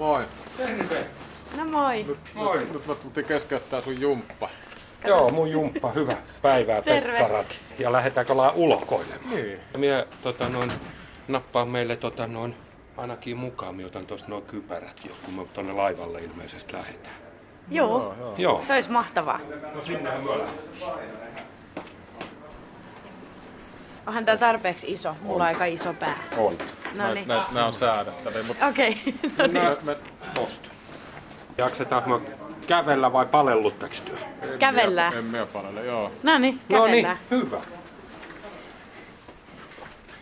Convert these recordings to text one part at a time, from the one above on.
Moi. Terve. No moi. Nyt, Moi. nyt, nyt mä tultiin keskeyttää sun jumppa. Joo, mun jumppa, hyvä päivää Terve. Pekkaraki. Ja lähdetäänkö ollaan ulkoilemaan? Niin. Minä tota, noin, nappaan meille tota, noin, ainakin mukaan, minä otan tuosta nuo kypärät, jo, kun me tuonne laivalle ilmeisesti lähdetään. Joo. Joo, joo. Joo. Se olisi mahtavaa. No sinnehän me. Onhan tää tarpeeksi iso. Mulla on aika iso pää. On. No niin. Nää, nää on säädettäviä, mutta Okei. No niin. me, me Tosta. Jaksetaanko me kävellä vai palellutteko työ? Kävellään. En mie palelle, joo. No niin, No niin, kävellään. hyvä.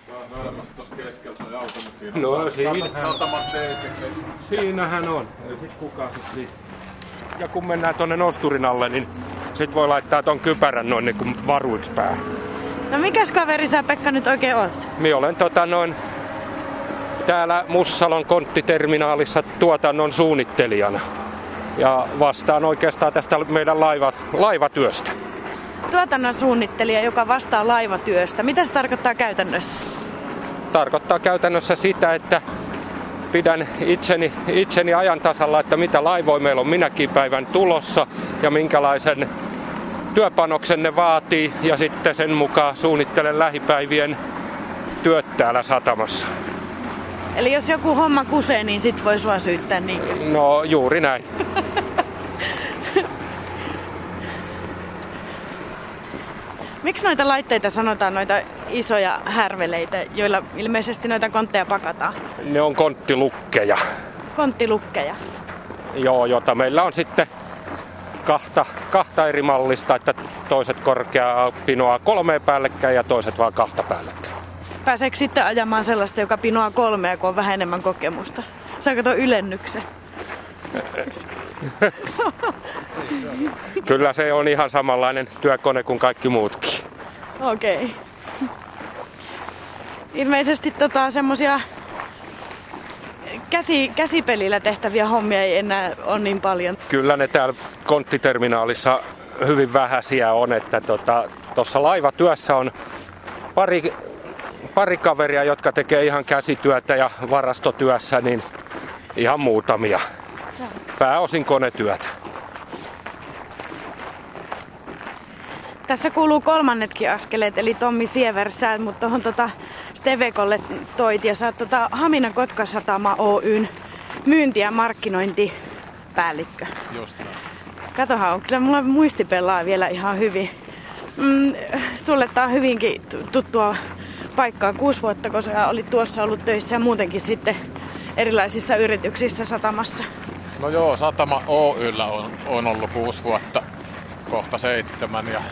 Me olemme tuossa keskeltä ja auto, mutta siinä No, on siinä. sata- Satamat teitseksi. Siinähän on. Ei sit kukaan sit. Ja kun mennään tonne nosturin alle, niin sit voi laittaa ton kypärän noin niin kuin varuiksi päähän. No mikäs kaveri sä Pekka nyt oikein oot? Minä olen tota noin täällä Mussalon konttiterminaalissa tuotannon suunnittelijana. Ja vastaan oikeastaan tästä meidän laiva, laivatyöstä. Tuotannon suunnittelija, joka vastaa laivatyöstä. Mitä se tarkoittaa käytännössä? Tarkoittaa käytännössä sitä, että pidän itseni, itseni ajan tasalla, että mitä laivoja meillä on minäkin päivän tulossa ja minkälaisen työpanoksen ne vaatii ja sitten sen mukaan suunnittelen lähipäivien työt täällä satamassa. Eli jos joku homma kusee, niin sit voi sua syyttää niin. No juuri näin. Miksi noita laitteita sanotaan noita isoja härveleitä, joilla ilmeisesti noita kontteja pakataan? Ne on konttilukkeja, Konttilukkeja. joo, jota meillä on sitten kahta, kahta eri mallista, että toiset korkeaa pinoa kolmeen päällekkäin ja toiset vaan kahta päällekkäin. Pääseekö sitten ajamaan sellaista, joka pinoaa kolmea, kun on vähän enemmän kokemusta? Saanko tuon ylennyksen? Kyllä se on ihan samanlainen työkone kuin kaikki muutkin. Okei. Okay. Ilmeisesti tota, semmosia käsi, käsipelillä tehtäviä hommia ei enää ole niin paljon. Kyllä ne täällä konttiterminaalissa hyvin vähäisiä on, että tuossa tota, laivatyössä on pari, pari kaveria, jotka tekee ihan käsityötä ja varastotyössä, niin ihan muutamia. Pääosin konetyötä. Tässä kuuluu kolmannetkin askeleet, eli Tommi Siever, sä mut tuohon tota Stevekolle toit ja sä oot tota Hamina Kotkasatama Oyn myynti- ja markkinointipäällikkö. Just näin. Katohan, on kyllä mulla muisti pelaa vielä ihan hyvin. Mm, sulle tää on hyvinkin tu- tuttua paikkaa. Kuusi vuotta, kun sä olit tuossa ollut töissä ja muutenkin sitten erilaisissa yrityksissä satamassa. No joo, Satama Oyllä on, on ollut kuusi vuotta, kohta seitsemän ja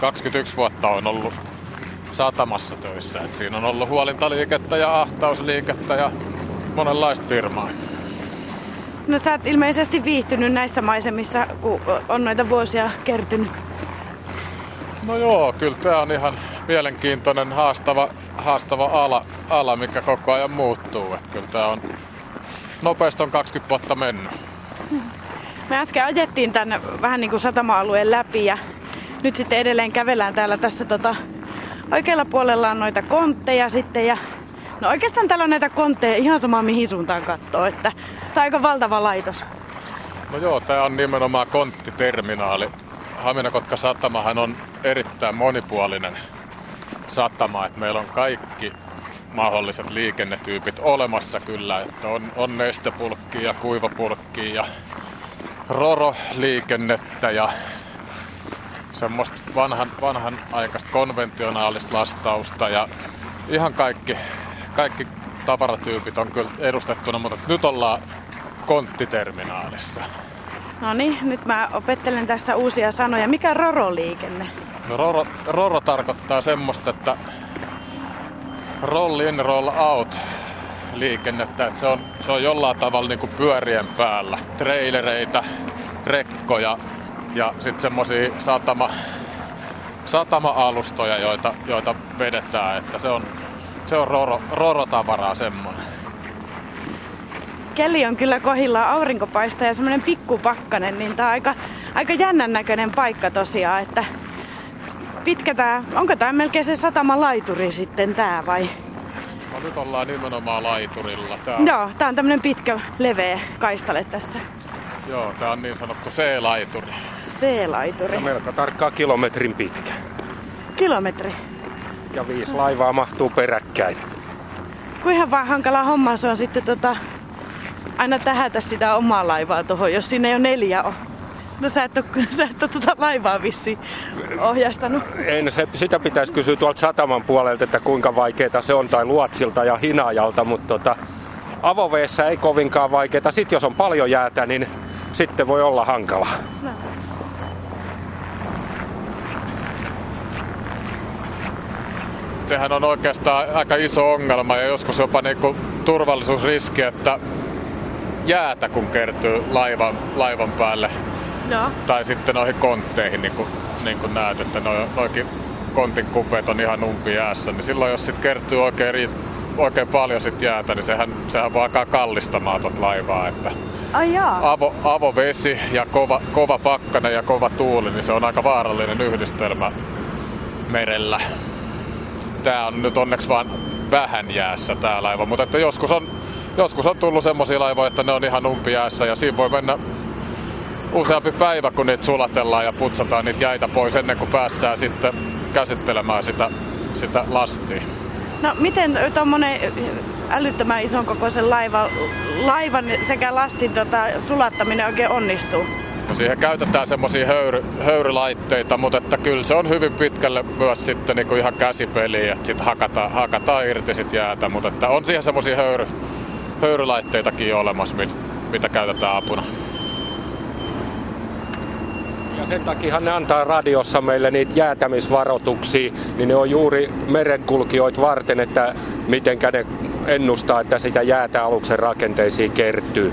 21 vuotta on ollut satamassa töissä. Et siinä on ollut huolintaliikettä ja ahtausliikettä ja monenlaista firmaa. No sä oot ilmeisesti viihtynyt näissä maisemissa, kun on noita vuosia kertynyt. No joo, kyllä tämä on ihan mielenkiintoinen, haastava, haastava ala, ala, mikä koko ajan muuttuu. Et kyllä tämä on nopeasti on 20 vuotta mennyt. Me äsken ajettiin tänne vähän niin kuin satama-alueen läpi ja nyt sitten edelleen kävellään täällä tässä tota, oikealla puolella on noita kontteja sitten ja no oikeastaan täällä on näitä kontteja ihan sama mihin suuntaan katsoo, että tämä on aika valtava laitos. No joo, tämä on nimenomaan konttiterminaali. Haminakotka satamahan on erittäin monipuolinen satama, että meillä on kaikki mahdolliset liikennetyypit olemassa kyllä. Että on, on nestepulkkia ja kuivapulkkia ja roroliikennettä ja semmoista vanhan, vanhan aikaista konventionaalista lastausta ja ihan kaikki, kaikki tavaratyypit on kyllä edustettuna, mutta nyt ollaan konttiterminaalissa. No niin, nyt mä opettelen tässä uusia sanoja. Mikä roroliikenne? No roro, roro tarkoittaa semmoista, että roll in, roll out liikennettä, että se on, se on jollain tavalla niin kuin pyörien päällä. Trailereita, rekkoja ja sitten semmosia satama, satama-alustoja, joita, joita vedetään, että se on, se on roro, rorotavaraa semmonen. Kelli on kyllä kohillaan, aurinko paistaa ja semmoinen pikkupakkanen, niin tää on aika, aika jännän näköinen paikka tosiaan, että pitkä tää, onko tää melkein se satama laituri sitten tää vai? No nyt ollaan nimenomaan laiturilla. Tää on... Joo, tää on tämmönen pitkä, leveä kaistale tässä. Joo, tää on niin sanottu C-laituri. C-laituri. Ja melko tarkkaan kilometrin pitkä. Kilometri. Ja viisi laivaa mahtuu peräkkäin. Kuinka vaan hankala homma se on sitten tota, aina tähätä sitä omaa laivaa tuohon, jos siinä ei ole neljä No sä et ole, sä et ole tuota laivaa vissi ohjastanut. En, se, sitä pitäisi kysyä tuolta sataman puolelta, että kuinka vaikeaa se on, tai luotsilta ja hinajalta, mutta tota, avoveessa ei kovinkaan vaikeaa. Sitten jos on paljon jäätä, niin sitten voi olla hankala. No. Sehän on oikeastaan aika iso ongelma ja joskus jopa niinku turvallisuusriski, että jäätä kun kertyy laivan, laivan päälle. No. Tai sitten noihin kontteihin, niin kuin, niin kuin näet, että noikin kontin kupeet on ihan umpi jäässä, niin silloin jos sitten kertyy oikein, oikein paljon sit jäätä, niin sehän, sehän voi alkaa kallistamaan tuota laivaa. Että Ai jaa. Avo, avovesi ja kova, kova pakkane ja kova tuuli, niin se on aika vaarallinen yhdistelmä merellä. Tää on nyt onneksi vaan vähän jäässä tää laiva, mutta että joskus on, joskus on tullut semmosia laivoja, että ne on ihan umpiäässä ja siinä voi mennä useampi päivä, kun niitä sulatellaan ja putsataan niitä jäitä pois ennen kuin päässään sitten käsittelemään sitä, sitä lastia. No miten tuommoinen älyttömän ison kokoisen laiva, laivan sekä lastin tota, sulattaminen oikein onnistuu? No siihen käytetään semmoisia höyry, höyrylaitteita, mutta että kyllä se on hyvin pitkälle myös sitten niinku ihan käsipeliä, että sitten hakataan, hakataan irti sit jäätä, mutta että on siihen semmoisia höyry, höyrylaitteitakin olemassa, mit, mitä käytetään apuna. Ja sen takia ne antaa radiossa meille niitä jäätämisvaroituksia, niin ne on juuri merenkulkijoita varten, että miten ne ennustaa, että sitä jäätä aluksen rakenteisiin kertyy.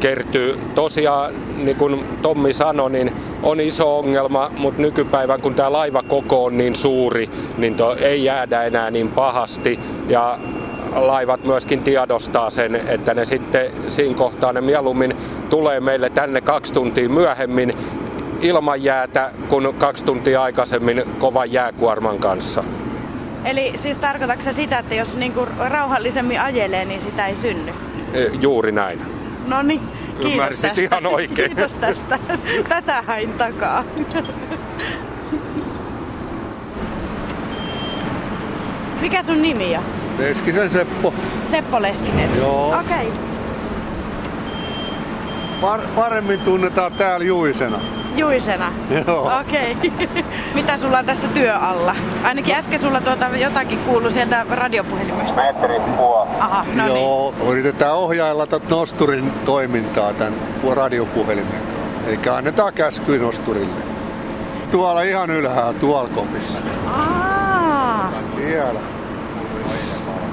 kertyy. Tosiaan, niin kuin Tommi sanoi, niin on iso ongelma, mutta nykypäivän kun tämä laiva koko on niin suuri, niin to, ei jäädä enää niin pahasti. Ja laivat myöskin tiedostaa sen, että ne sitten siinä kohtaa ne mieluummin tulee meille tänne kaksi tuntia myöhemmin ilman jäätä kuin kaksi tuntia aikaisemmin kovan jääkuorman kanssa. Eli siis tarkoitatko se sitä, että jos niinku rauhallisemmin ajelee, niin sitä ei synny? E, juuri näin. No niin, kiitos Ymmärsit tästä. ihan oikein. Kiitos tästä. Tätä hain takaa. Mikä sun nimi on? Leskisen Seppo. Seppo Leskinen? Joo. Okei. Okay. Par- paremmin tunnetaan täällä Juisena. Juisena? Joo. Okei. Okay. Mitä sulla on tässä työ alla? Ainakin äsken sulla tuota jotakin kuului sieltä radiopuhelimesta. Metri puoli. Aha, no Joo, niin. yritetään ohjailla tätä nosturin toimintaa tämän radiopuhelimen kanssa. Eli annetaan käskyä nosturille. Tuolla ihan ylhäällä, tuolla kopissa. Aa. Siellä.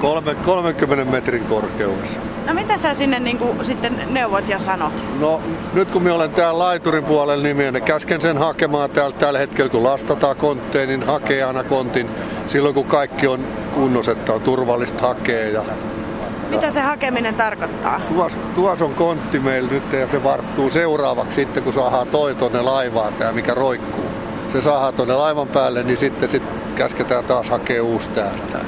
Kolme, 30 metrin korkeudessa. No mitä sä sinne niin kuin, sitten neuvot ja sanot? No nyt kun me olen täällä laiturin puolella, niin minä käsken sen hakemaan täältä tällä hetkellä, kun lastataan kontteen, niin hakee aina kontin silloin kun kaikki on kunnossa, että on turvallista hakea. Ja, mitä se hakeminen tarkoittaa? Tuos, tuos on kontti meillä nyt ja se varttuu seuraavaksi sitten, kun saadaan toi tonne laivaan tämä, mikä roikkuu. Se saadaan tonne laivan päälle, niin sitten sit käsketään taas hakea uusi täältä.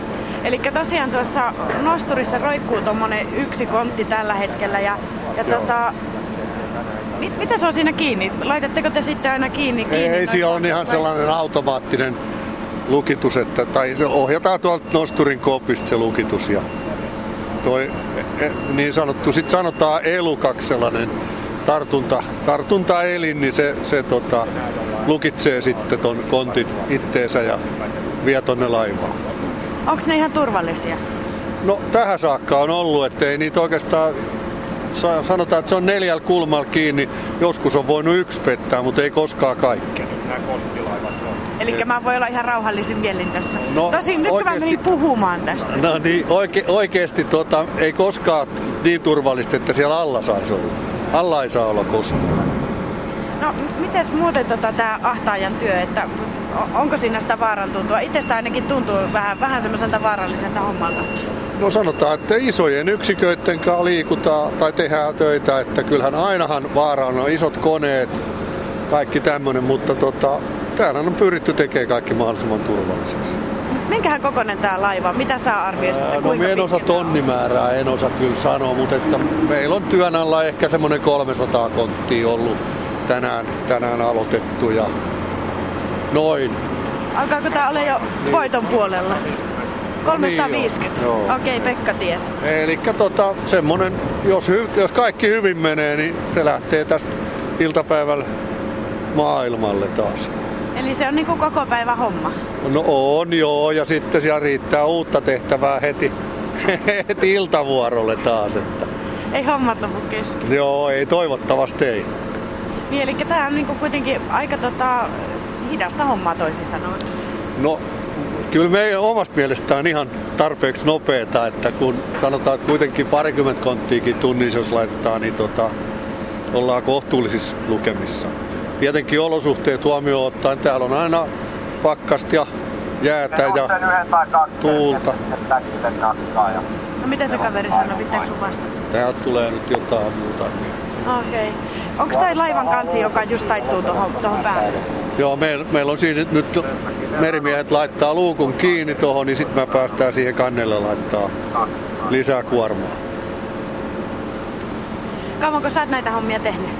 Eli tosiaan tuossa nosturissa roikkuu tuommoinen yksi kontti tällä hetkellä ja, ja tota, mit, mitä se on siinä kiinni? Laitatteko te sitten aina kiinni? kiinni ei, siellä on ihan vai? sellainen automaattinen lukitus, että, tai se ohjataan tuolta nosturin kopista se lukitus ja toi e, niin sanottu, sit sanotaan elukaksi sellainen tartunta, tartuntaelin, niin se, se tota, lukitsee sitten ton kontin itteensä ja vie tonne laivaan. Onko ne ihan turvallisia? No tähän saakka on ollut, että ei niitä oikeastaan sanotaan, että se on neljällä kulmalla kiinni. Joskus on voinut yksi pettää, mutta ei koskaan kaikki. Eli mä voin olla ihan rauhallisin mielin tässä. No, Tosin nyt oikeasti, mä menin puhumaan tästä. No niin, oike, oikeasti tota, ei koskaan niin turvallista, että siellä alla saisi olla. Alla ei saa olla koskaan. No, miten muuten tota, tämä ahtaajan työ, että onko siinä sitä vaaran tuntua? Itsestä ainakin tuntuu vähän, vähän semmoiselta vaaralliselta hommalta. No sanotaan, että isojen yksiköiden kanssa liikutaan tai tehdään töitä, että kyllähän ainahan vaara on isot koneet, kaikki tämmöinen, mutta tota, täällä on pyritty tekemään kaikki mahdollisimman turvalliseksi. Minkähän kokoinen tää laiva? Mitä sä arvioisit? että No en osaa tonnimäärää, en osaa kyllä sanoa, mutta että meillä on työn alla ehkä semmoinen 300 konttia ollut tänään, tänään aloitettu ja noin. Alkaako tää olla jo voiton puolella? 350? Niin joo, joo. Okei, Pekka ties. Eli tota, semmonen, jos, hy, jos kaikki hyvin menee, niin se lähtee tästä iltapäivällä maailmalle taas. Eli se on niinku koko päivä homma. No on joo, ja sitten siellä riittää uutta tehtävää heti, heti iltavuorolle taas. Että. Ei hommat lopu kesken. Joo, ei toivottavasti ei. Niin, eli tää on niinku kuitenkin aika tota, hidasta hommaa toisin sanoen. No, kyllä meidän omasta mielestä on ihan tarpeeksi nopeeta, että kun sanotaan, että kuitenkin parikymmentä konttiikin tunnissa, jos laitetaan, niin tota, ollaan kohtuullisissa lukemissa. Tietenkin olosuhteet huomioon ottaen, täällä on aina pakkasta ja jäätä ja tuulta. No mitä se kaveri sanoi? Pitääkö sun vastata? Täältä tulee nyt jotain muuta. Niin. Okei. Okay. Onko toi laivan kansi, joka just taittuu tuohon tohon päälle? Joo, meillä meil on siinä nyt merimiehet laittaa luukun kiinni tuohon, niin sitten me päästään siihen kannelle laittaa lisää kuormaa. Kauanko sä oot näitä hommia tehnyt?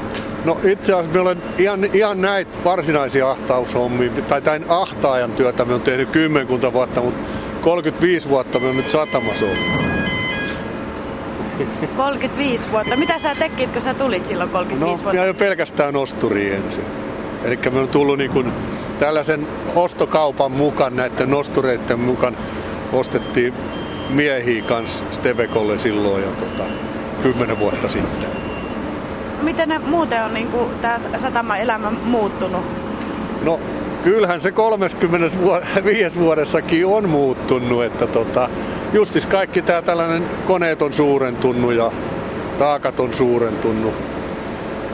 No itse asiassa me olen ihan, ihan näitä varsinaisia ahtaushommia, tai tämän ahtaajan työtä me on tehnyt kymmenkunta vuotta, mutta 35 vuotta me on nyt satamassa ollut. 35 vuotta. Mitä sä tekit, kun sä tulit silloin 35 No, vuotta? minä jo pelkästään nosturi ensin. Eli me on tullut niin kuin tällaisen ostokaupan mukaan, näiden nostureiden mukaan ostettiin miehiä kanssa Stevekolle silloin jo tota, 10 vuotta sitten. Miten muuten on niinku, tää satama elämä muuttunut? No kyllähän se 35 vuodessakin on muuttunut, että tota, justis kaikki tää tällainen koneet on suurentunut ja taakat on suurentunut.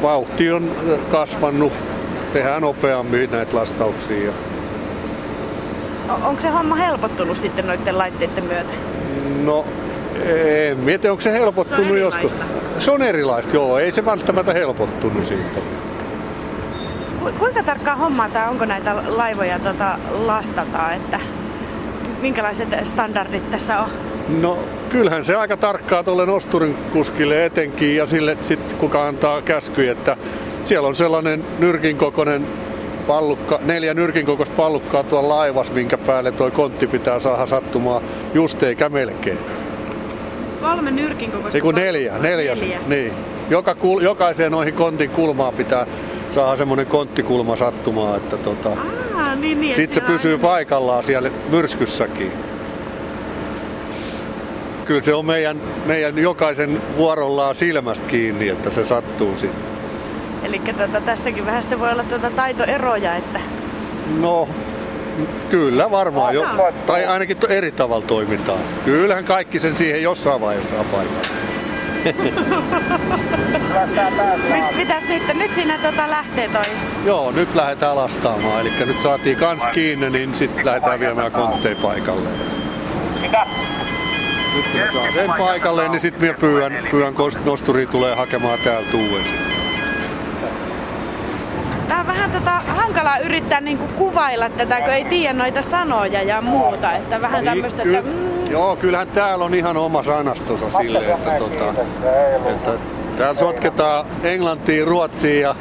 Vauhti on kasvanut, tehdään nopeammin näitä lastauksia. Ja, O- onko se homma helpottunut sitten noiden laitteiden myötä? no, en mieti, onko se helpottunut Se on joskus. Se on erilaista, joo. Ei se välttämättä helpottunut siitä. Ku- kuinka tarkkaan hommaa tää, onko näitä laivoja tota, lastataan, että minkälaiset standardit tässä on? No kyllähän se aika tarkkaa tuolle nosturin kuskille etenkin ja sille sit kuka antaa käsky, että siellä on sellainen nyrkin kokoinen pallukka, neljä nyrkin kokoista pallukkaa tuolla laivas, minkä päälle toi kontti pitää saada sattumaan just eikä melkein. Kolme nyrkin kokoista. Ei kun neljä, neljä. Neljä. Niin. Joka, kul, jokaiseen noihin kontin kulmaan pitää saada semmoinen konttikulma sattumaan, että tota, niin, niin. sitten se on pysyy aina- paikallaan siellä myrskyssäkin. Kyllä se on meidän, meidän jokaisen vuorollaan silmästä kiinni, että se sattuu sitten. Eli tota, tässäkin vähän sitten voi olla tuota taitoeroja, että No, kyllä varmaan. Jo, tai ainakin to- eri tavalla toimitaan. Kyllähän kaikki sen siihen jossain vaiheessa paikan. mit, mitäs nyt? Nyt siinä tota lähtee toi. Joo, nyt lähdetään lastaamaan. Eli nyt saatiin kans kiinni, niin sitten lähdetään viemään kontteja paikalle. Nyt kun saa sen paikalle, niin sitten minä pyydän, pyydän nosturi tulee hakemaan täältä uuden sitten. Tää on hankalaa yrittää niinku kuvailla tätä, kun ei tiedä noita sanoja ja muuta. Että vähän tämmöistä, Niin, että ky- mm, Joo, kyllähän täällä on ihan oma sanastonsa sille, että, tota, että täällä sotketaan englantiin, ruotsiin ja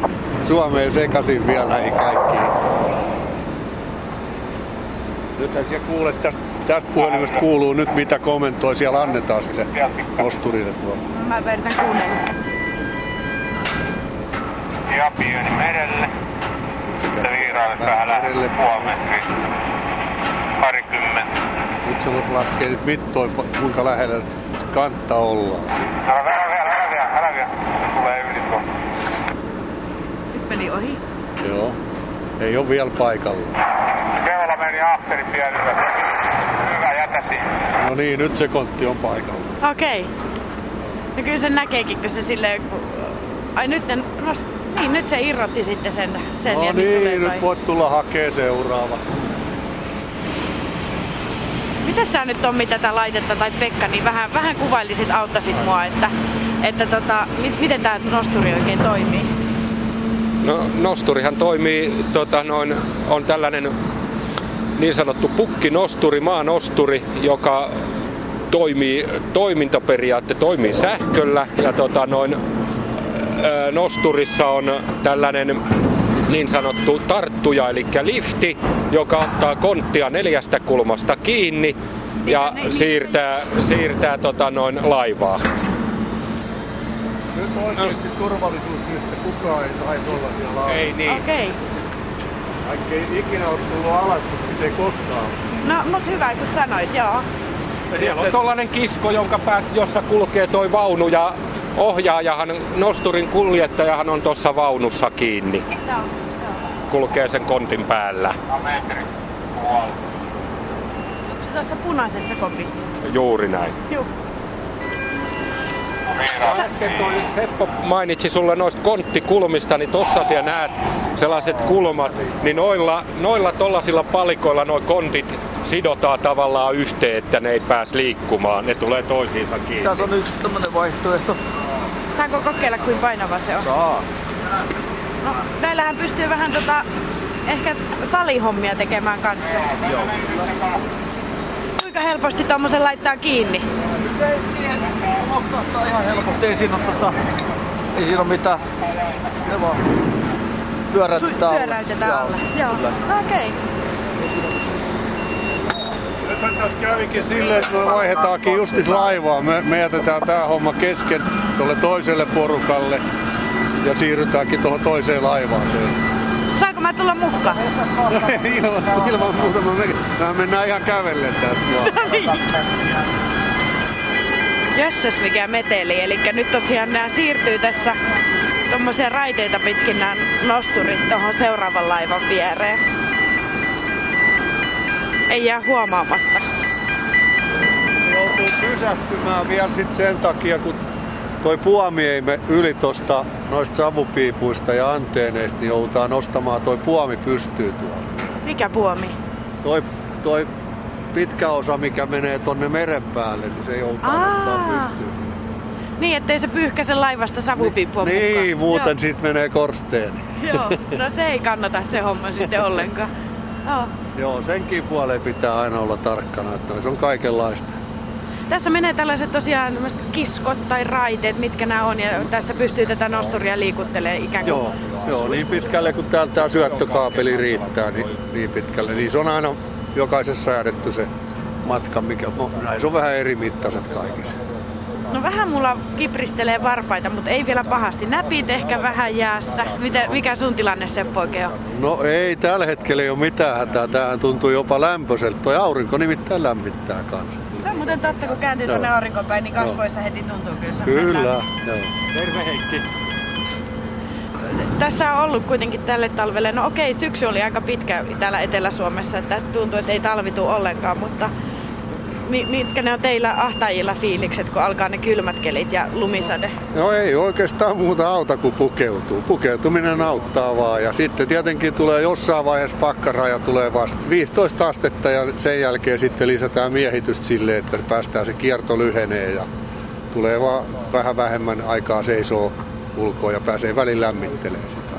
suomeen sekaisin vielä näihin kaikkiin. Nythän siellä kuulet tästä, tästä puhelimesta kuuluu nyt mitä kommentoi siellä annetaan sille nosturille tuolla. mä yritän kuunnella. Ja pieni merelle. Viiraalle vähän lähelle puoli metriä. Parikymmentä. Nyt se laskee nyt mittoin, kuinka lähellä sit kantta ollaan. siinä. Älä vielä, älä vielä, älä vielä. Se tulee yli tuon. Nyt meni ohi. Joo. Ei ole vielä paikalla. Keula meni ahteri pienellä. Hyvä, jätä siihen. No niin, nyt se kontti on paikalla. Okei. No kyllä se näkeekin, kun se silleen... Kun... Ai nyt ne... Niin, nyt se irrotti sitten sen, sen No ja nyt tulee niin, toi. nyt voit tulla hakee seuraava. Miten sä nyt Tommi tätä laitetta tai Pekka, niin vähän, vähän kuvailisit, auttasit mua, että, että tota, mi, miten tämä nosturi oikein toimii? No, nosturihan toimii, tota, noin, on tällainen niin sanottu pukkinosturi, maanosturi, joka toimii, toimintaperiaatte toimii sähköllä ja tota noin, nosturissa on tällainen niin sanottu tarttuja, eli lifti, joka ottaa konttia neljästä kulmasta kiinni ja siirtää, siirtää tota noin laivaa. Nyt oikeasti turvallisuussyistä kukaan ei saisi olla siellä laivalla. Ei niin. Okei. Vaikka ei ikinä ole tullut alas, mutta ei koskaan. No, mut hyvä kun sanoit, joo. Siellä on tollanen kisko, jonka päät, jossa kulkee toi vaunu ja ohjaajahan, nosturin kuljettajahan on tuossa vaunussa kiinni. Joo. Kulkee sen kontin päällä. Onko se tuossa punaisessa kopissa? Juuri näin. Joo. Miina. Äsken toi Seppo mainitsi sulle noista konttikulmista, niin tossa siellä näet sellaiset kulmat, niin noilla, noilla tollasilla palikoilla nuo kontit sidotaan tavallaan yhteen, että ne ei pääs liikkumaan. Ne tulee toisiinsa kiinni. Tässä on yksi tämmönen vaihtoehto. Saanko kokeilla, kuin painava se on? Saa. No, näillähän pystyy vähän tota, ehkä salihommia tekemään kanssa. Joo. Kuinka helposti tommosen laittaa kiinni? Ei siihen loksahtaa ihan helposti. Ei siinä ole, tota, ei siinä ole mitään. Ne vaan Su- pyöräytetään alle. pyöräytetään Joo, alle. Joo. kyllä. Okei. Nythän tässä kävikin silleen, että me vaihdetaankin justis laivaa. Me, me jätetään tää homma kesken tuolle toiselle porukalle ja siirrytäänkin tuohon toiseen laivaaseen. Saanko mä tulla mukaan? ilman, ilman muuta me, me mennään ihan kävellen tästä vaan. Jösses mikä meteli. Eli nyt tosiaan nämä siirtyy tässä tommosia raiteita pitkin nämä nosturit tuohon seuraavan laivan viereen. Ei jää huomaamatta. Joutuu pysähtymään vielä sit sen takia, kun toi puomi ei me yli tosta noista savupiipuista ja anteeneista, niin joudutaan nostamaan toi puomi pystyy tuolla. Mikä puomi? Toi, toi pitkä osa, mikä menee tonne meren päälle, niin se joudutaan Aa. nostamaan pystyyn. Niin, ettei se pyyhkäse laivasta savupiippua Niin, mukaan. muuten siitä menee korsteeni. Joo. Joo, no se ei kannata se homma sitten ollenkaan. Joo. Joo, senkin puoleen pitää aina olla tarkkana, että se on kaikenlaista. Tässä menee tällaiset tosiaan kiskot tai raiteet, mitkä nämä on, ja tässä pystyy tätä nosturia liikuttelemaan ikään kuin. Joo, joo, niin pitkälle kun täältä tämä syöttökaapeli riittää, niin, niin pitkälle. Niin se on aina jokaisessa säädetty se matka, mikä, no, näissä on vähän eri mittaiset kaikissa. No vähän mulla kipristelee varpaita, mutta ei vielä pahasti. Näpit ehkä vähän jäässä. Mitä, mikä sun tilanne Seppo oikein on? No ei, tällä hetkellä ei ole mitään hätää. Tämähän tuntuu jopa lämpöiseltä. Toi aurinko nimittäin lämmittää kanssa. Se on muuten totta, kun kääntyy tuonne aurinkoon päin, niin kasvoissa heti tuntuu kyllä se Kyllä, joo. Terve Heikki. Tässä on ollut kuitenkin tälle talvelle, no okei, syksy oli aika pitkä täällä Etelä-Suomessa, että tuntuu, että ei talvitu ollenkaan, mutta mitkä ne on teillä ahtaajilla fiilikset, kun alkaa ne kylmät kelit ja lumisade? No ei oikeastaan muuta auta kuin pukeutuu. Pukeutuminen auttaa vaan. Ja sitten tietenkin tulee jossain vaiheessa pakkaraja tulee vasta 15 astetta ja sen jälkeen sitten lisätään miehitystä sille, että päästään se kierto lyhenee ja tulee vaan vähän vähemmän aikaa seisoo ulkoa ja pääsee välillä lämmittelemään sitä.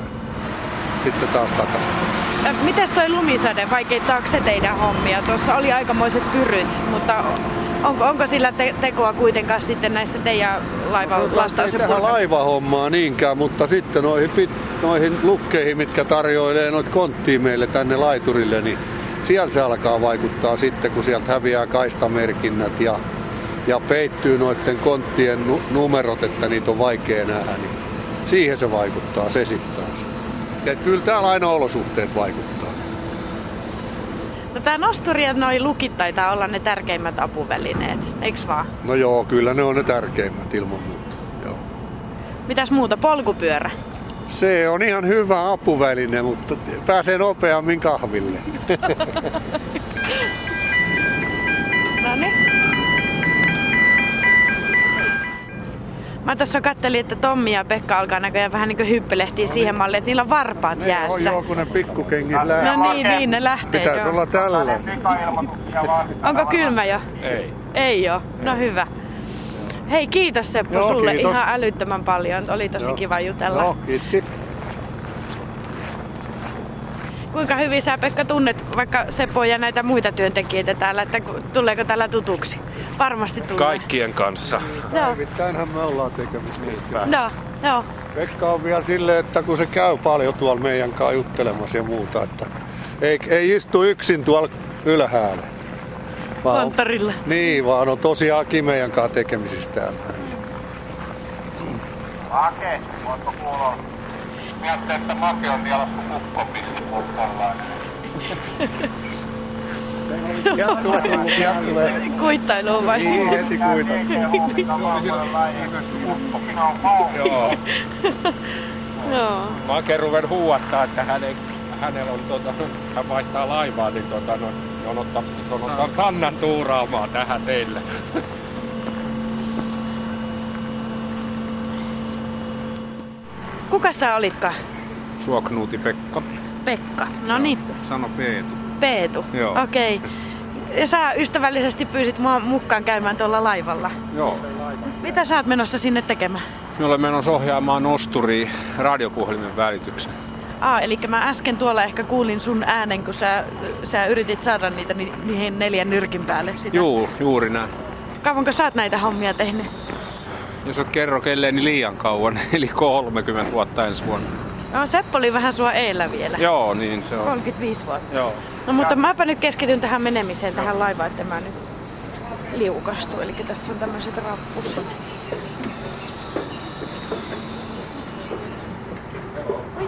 Sitten taas takaisin. Ö, Mites toi lumisade, vaikeittaako se teidän hommia? Tuossa oli aikamoiset pyryt, mutta onko, onko sillä te- tekoa kuitenkaan sitten näissä teidän laivan lastaus- ei tähän laivahommaa niinkään, mutta sitten noihin, pit, noihin lukkeihin, mitkä tarjoilee noita konttia meille tänne laiturille, niin siellä se alkaa vaikuttaa sitten, kun sieltä häviää kaistamerkinnät ja, ja peittyy noiden konttien nu- numerot, että niitä on vaikea nähdä, niin siihen se vaikuttaa, se sitten taas. Et kyllä täällä aina olosuhteet vaikuttaa. No tää nosturi ja noi lukit taitaa olla ne tärkeimmät apuvälineet, eiks vaan? No joo, kyllä ne on ne tärkeimmät ilman muuta. Joo. Mitäs muuta? Polkupyörä? Se on ihan hyvä apuväline, mutta pääsee nopeammin kahville. Mä tässä kattelin, että Tommi ja Pekka alkaa näköjään vähän niin kuin hyppelehtiä siihen malliin, että niillä on varpaat On jäässä. joo, kun ne pikkukengit lähtee. No niin, niin, ne lähtee Pitäisi jo. olla tällä. Onko kylmä jo? Ei. Ei oo. No hyvä. Hei, kiitos Seppo Joo, sulle kiitos. ihan älyttömän paljon. Oli tosi Joo. kiva jutella. Joo, kiitti. Kuinka hyvin sä Pekka tunnet vaikka Sepo ja näitä muita työntekijöitä täällä, että tuleeko täällä tutuksi? Varmasti tulee. Kaikkien kanssa. Joo, Päivittäinhän me ollaan tekemisissä. joo, joo. Pekka on vielä silleen, että kun se käy paljon tuolla meidän kanssa juttelemassa ja muuta, että ei, ei istu yksin tuolla ylhäällä. Vaan on, Konttorilla. niin, vaan on tosiaankin meidän kanssa tekemisissä täällä. Make, voitko kuulla? Miettii, että Make on vielä kuin kukko tulee, sieltä tulee. Kuittailu vai? Niin, heti kuita. Minä on pauhu. Joo. Joo. Mä oikein ruven huuattaa, että hänellä on, tota, hän vaihtaa laivaa, niin tota, no, on ottaa, se on ottaa Sannan tuuraamaan tähän teille. Kuka sä olitkaan? Suoknuuti Pekka. Pekka. No niin, Sano Peetu. Peetu. Okei. Okay. Ja sä ystävällisesti pyysit mua mukaan käymään tuolla laivalla. Joo. Mitä sä oot menossa sinne tekemään? Me olemme menossa ohjaamaan nosturia radiopuhelimen välityksen. Aa, eli mä äsken tuolla ehkä kuulin sun äänen, kun sä, sä yritit saada niitä ni, niihin neljän nyrkin päälle. Sitä. Juu, juuri näin. Kauanko sä oot näitä hommia tehnyt? Jos et kerro kelleen niin liian kauan, eli 30 vuotta ensi vuonna. No, Seppo oli vähän sua eellä vielä. Joo, niin se on. 35 vuotta. Joo. No mutta mäpä nyt keskityn tähän menemiseen, tähän laivaan, että mä nyt liukastu. Eli tässä on tämmöiset rappuset.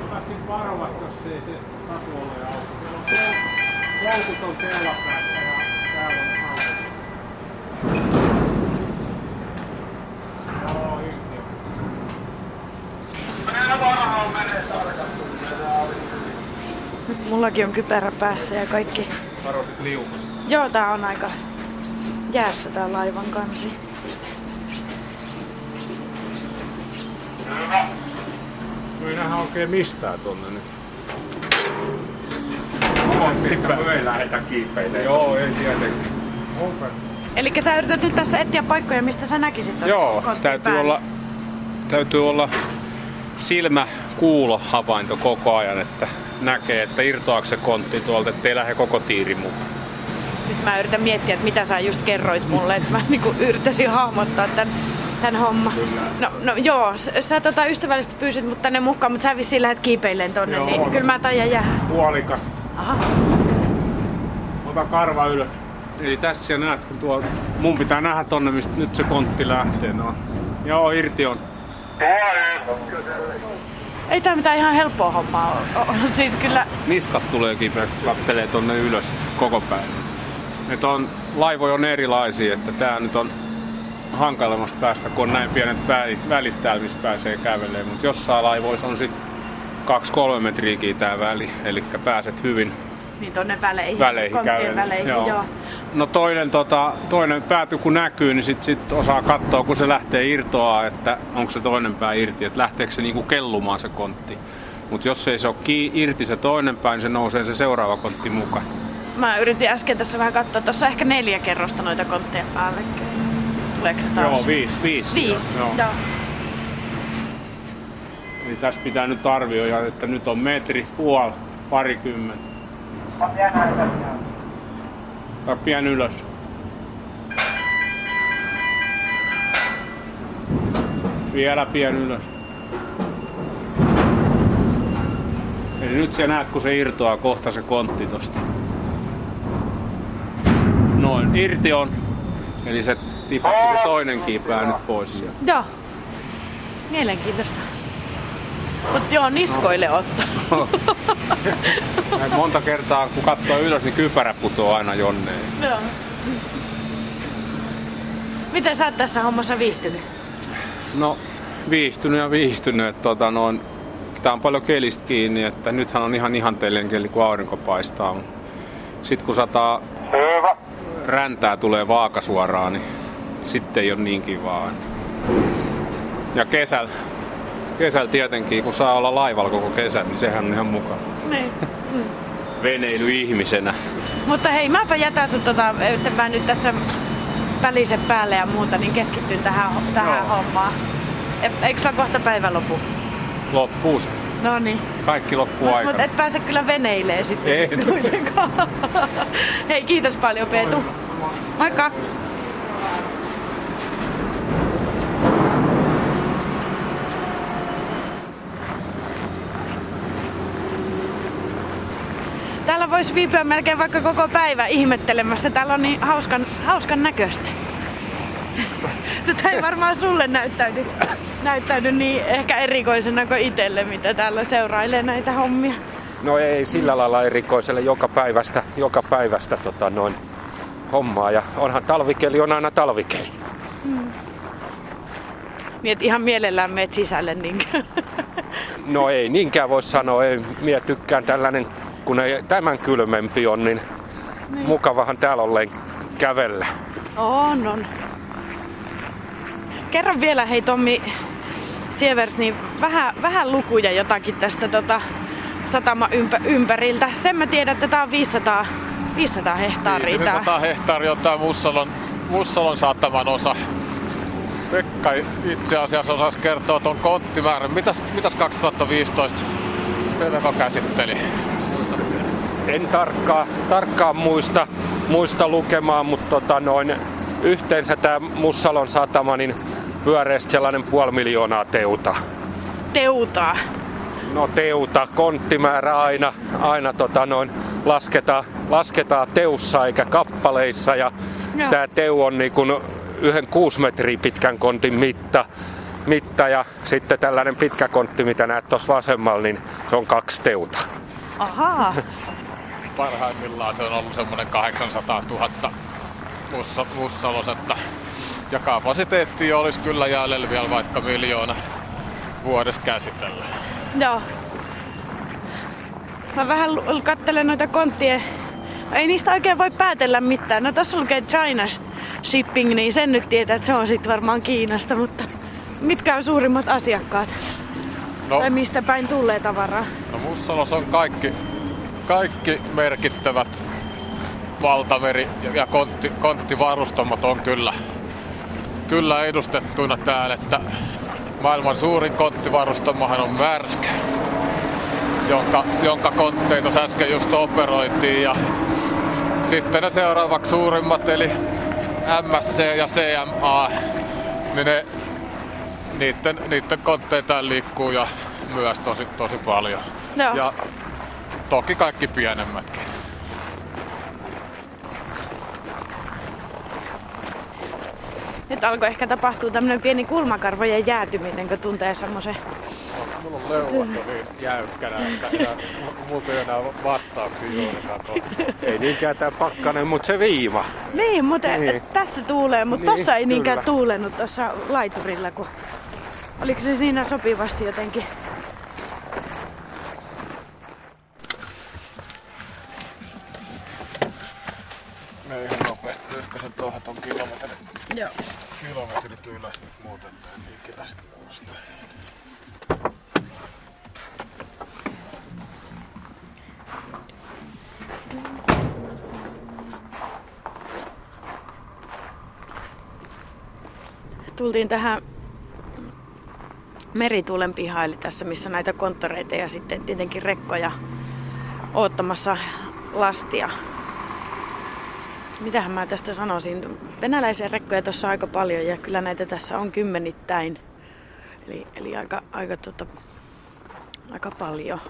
Passin varovasti, jos ei se tatu ole auki. Siellä on on teillä päässä ja täällä on auto. Joo, irti. Nyt mullakin on kypärä päässä ja kaikki. Varoisit liukasta. Joo, tää on aika jäässä tää laivan kansi. No ei nähdä oikein mistään tonne nyt. Konttipää. ei lähetä kiipeille. Joo, ei tietenkin. Eli sä yrität nyt tässä etsiä paikkoja, mistä sä näkisit Joo, täytyy päälle. olla, täytyy olla silmä kuulo havainto koko ajan, että näkee, että irtoaako se kontti tuolta, ettei lähde koko tiiri mukaan. Nyt mä yritän miettiä, että mitä sä just kerroit mulle, että mä niinku yrittäisin hahmottaa tän, tän homma. No, no joo, sä, sä tota ystävällisesti pyysit mut tänne mukaan, mutta sä vissiin lähdet kiipeilleen tonne, Joo. niin kyllä mä taian jäädä. Puolikas. Aha. Ota karva ylös. Eli tästä sä näet, kun tuo, mun pitää nähdä tonne, mistä nyt se kontti lähtee. No. Joo, irti on. Ei tää mitään ihan helppoa hommaa ole. Siis kyllä, Niskat tulee kipeä, kattelee tonne ylös koko päivän. Et on, laivoja on erilaisia, että tää nyt on hankalammasta päästä, kun on näin pienet välit, täällä, missä pääsee kävelemään. Mutta jossain laivoissa on sit 2-3 metriäkin tää väli, eli pääset hyvin niin tonne väleihin, väleihin konttien väleihin, joo. joo. No toinen, tota, toinen pääty kun näkyy, niin sit, sit osaa katsoa, kun se lähtee irtoaa, että onko se toinen pää irti, että lähteekö se niinku kellumaan se kontti. Mutta jos ei se ole ki- irti se toinen pää, niin se nousee se seuraava kontti mukaan. Mä yritin äsken tässä vähän katsoa, tuossa on ehkä neljä kerrosta noita kontteja päällekkäin. Tuleeko se taas? Joo, viisi. Viisi, Viisi, Joo. joo. Eli tästä pitää nyt arvioida, että nyt on metri, puoli, parikymmentä. Tai pien ylös. Vielä pien ylös. Eli nyt sä näet, kun se irtoaa kohta se kontti tosta. Noin, irti on. Eli se tipahti se toinen kiipää nyt pois sieltä. Joo. Mielenkiintoista. Mut joo, niskoille otto. Näin Monta kertaa kun katsoo ylös, niin kypärä putoaa aina jonneen. Joo. Miten sä oot tässä hommassa viihtynyt? No viihtynyt ja viihtynyt. Että tota, noin, tää on paljon kelistä kiinni, että nythän on ihan ihanteellinen keli, kun aurinko paistaa. Sitten kun sataa Hyvä. räntää tulee vaakasuoraan, niin sitten ei ole niin kivaa. Ja kesällä, kesällä tietenkin, kun saa olla laivalla koko kesän, niin sehän on ihan mukava. Niin. Veneily ihmisenä. Mutta hei, mäpä jätän sut tota, että mä nyt tässä välisen päälle ja muuta, niin keskityn tähän, tähän Joo. hommaan. E- Eikö sulla kohta päivä lopu? Loppuu se. No niin. Kaikki loppuu aika. Mutta et pääse kyllä veneilee sitten Ei. Hei, kiitos paljon Peetu. Moikka. Täällä voisi viipyä melkein vaikka koko päivä ihmettelemässä. Täällä on niin hauskan, hauskan näköistä. Tätä ei varmaan sulle näyttäydy, näyttäydy niin ehkä erikoisena kuin itselle, mitä täällä seurailee näitä hommia. No ei sillä lailla erikoiselle joka päivästä, joka päivästä tota noin hommaa. Ja onhan talvikeli on aina talvikeli. Niin, että ihan mielellään meet sisälle. Niin. No ei niinkään voi sanoa, ei minä tykkään tällainen, kun ei tämän kylmempi on, niin, niin. mukavahan täällä olleen kävellä. on, on. Kerro vielä, hei Tommi Sievers, niin vähän, vähän lukuja jotakin tästä tota, satama ympä, ympäriltä. Sen mä tiedän, että tää on 500, 500 hehtaaria. Niin, tää. 100 hehtaaria on tämä Mussalon, Mussalon sataman osa. Pekka itse asiassa osasi kertoa tuon konttimäärän. Mitäs, mitäs 2015 Steveko käsitteli? En tarkkaan, tarkkaan muista, muista lukemaan, mutta tota noin, yhteensä tämä Mussalon satama niin pyöreästi sellainen puoli miljoonaa teuta. Teutaa. No teuta, konttimäärä aina, aina tota noin, lasketaan, lasketaan teussa eikä kappaleissa ja Joo. tämä teu on niin kuin yhden kuusi metriä pitkän kontin mitta, mitta ja sitten tällainen pitkä kontti, mitä näet tuossa vasemmalla, niin se on kaksi teuta. Ahaa. Parhaimmillaan se on ollut semmoinen 800 000 mussa, Mussalos, että ja kapasiteetti olisi kyllä jäljellä vielä vaikka miljoona vuodessa käsitellä. Joo. Mä vähän lu- kattelen noita konttien. Ei niistä oikein voi päätellä mitään. No tossa lukee China Shipping, niin sen nyt tietää, että se on sitten varmaan Kiinasta, mutta mitkä on suurimmat asiakkaat? No, Tai mistä päin tulee tavaraa? no Mussalos on kaikki, kaikki merkittävät valtameri- ja- kontti, konttivarustamot on kyllä, kyllä edustettuina täällä, että maailman suurin konttivarustamohan on Maersk, jonka, jonka kontteja tuossa äsken just operoitiin ja sitten ne seuraavaksi suurimmat eli MSC ja CMA, niin ne, niiden, niiden kontteja täällä liikkuu ja myös tosi, tosi paljon. Joo. Ja toki kaikki pienemmätkin. Nyt alkoi ehkä tapahtua tämmönen pieni kulmakarvojen jäätyminen, kun tuntee semmoisen... Mulla on leuat on niin jäykkänä, että multa ei enää vastauksia juurikaan. Ei niinkään tää pakkanen, mutta se viiva. Niin, mutta Niin. niin. tässä tuulee, mutta Niin, tossa ei niinkään kyllä. tuulenut tuossa laiturilla, kun... Oliko se siinä sopivasti jotenkin? Me ihan nopeasti pyyhkäsen tuohon ton kilometrin, Joo. kilometrit ylös nyt muuten en ikinä sit muista. Tultiin tähän merituulen pihaan, eli tässä missä näitä konttoreita ja sitten tietenkin rekkoja oottamassa lastia. Mitähän mä tästä sanoisin? Venäläisiä rekkoja tuossa aika paljon ja kyllä näitä tässä on kymmenittäin. Eli, eli aika, aika, tota, aika paljon.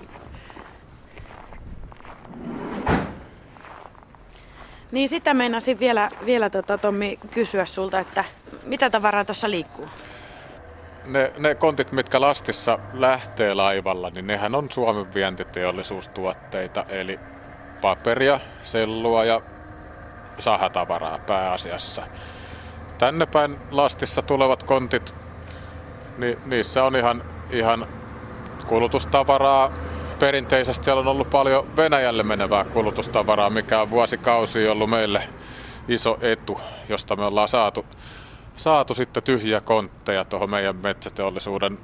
Niin sitä meinasin vielä, vielä tota, Tommi kysyä sulta, että mitä tavaraa tuossa liikkuu? Ne, ne kontit, mitkä lastissa lähtee laivalla, niin nehän on Suomen vientiteollisuustuotteita, eli paperia, sellua ja sahatavaraa pääasiassa. Tänne päin lastissa tulevat kontit, niin niissä on ihan, ihan kulutustavaraa. Perinteisesti siellä on ollut paljon Venäjälle menevää kulutustavaraa, mikä on vuosikausia ollut meille iso etu, josta me ollaan saatu, saatu sitten tyhjiä kontteja tuohon meidän metsäteollisuuden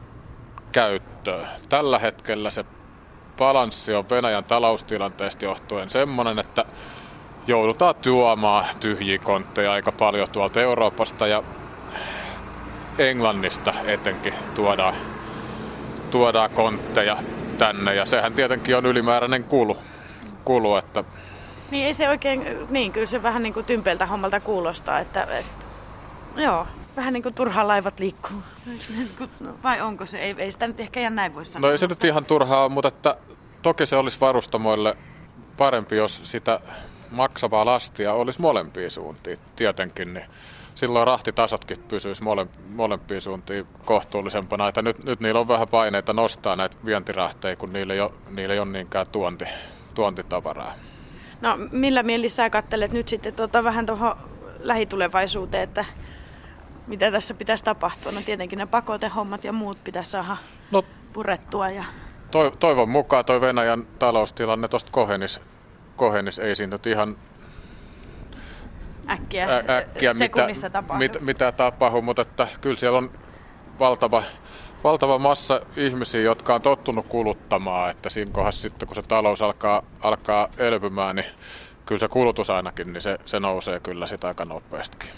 käyttöön. Tällä hetkellä se balanssi on Venäjän taloustilanteesta johtuen semmoinen, että joudutaan tuomaan tyhjiä kontteja aika paljon tuolta Euroopasta ja Englannista etenkin tuodaan, tuodaan kontteja. tänne ja sehän tietenkin on ylimääräinen kulu, kulu että Niin ei se oikein, niin kyllä se vähän niin kuin tympeltä hommalta kuulostaa, että, että joo, vähän niin kuin turhaan laivat liikkuu. Vai onko se? Ei, ei sitä nyt ehkä ihan näin voi sanoa. No ei se nyt ihan turhaa ole, mutta että toki se olisi varustamoille parempi, jos sitä maksavaa lastia olisi molempiin suuntiin tietenkin, niin silloin rahtitasotkin pysyisi mole, molempiin suuntiin kohtuullisempana. Että nyt, nyt niillä on vähän paineita nostaa näitä vientirahteja, kun niillä ei ole, niillä ei ole niinkään tuonti, tuontitavaraa. No millä mielessä sä kattelet nyt sitten tuota, vähän tuohon lähitulevaisuuteen, että mitä tässä pitäisi tapahtua? No tietenkin ne pakotehommat ja muut pitäisi saada No purettua ja toivon mukaan toi Venäjän taloustilanne tuosta kohenis, kohenis, ei siinä nyt ihan äkkiä, ä- äkkiä mitä, tapahdu. mit, mitä tapahtuu, mutta että kyllä siellä on valtava, valtava massa ihmisiä, jotka on tottunut kuluttamaan, että siinä kohdassa sitten kun se talous alkaa, alkaa elpymään, niin kyllä se kulutus ainakin, niin se, se nousee kyllä sitä aika nopeastikin.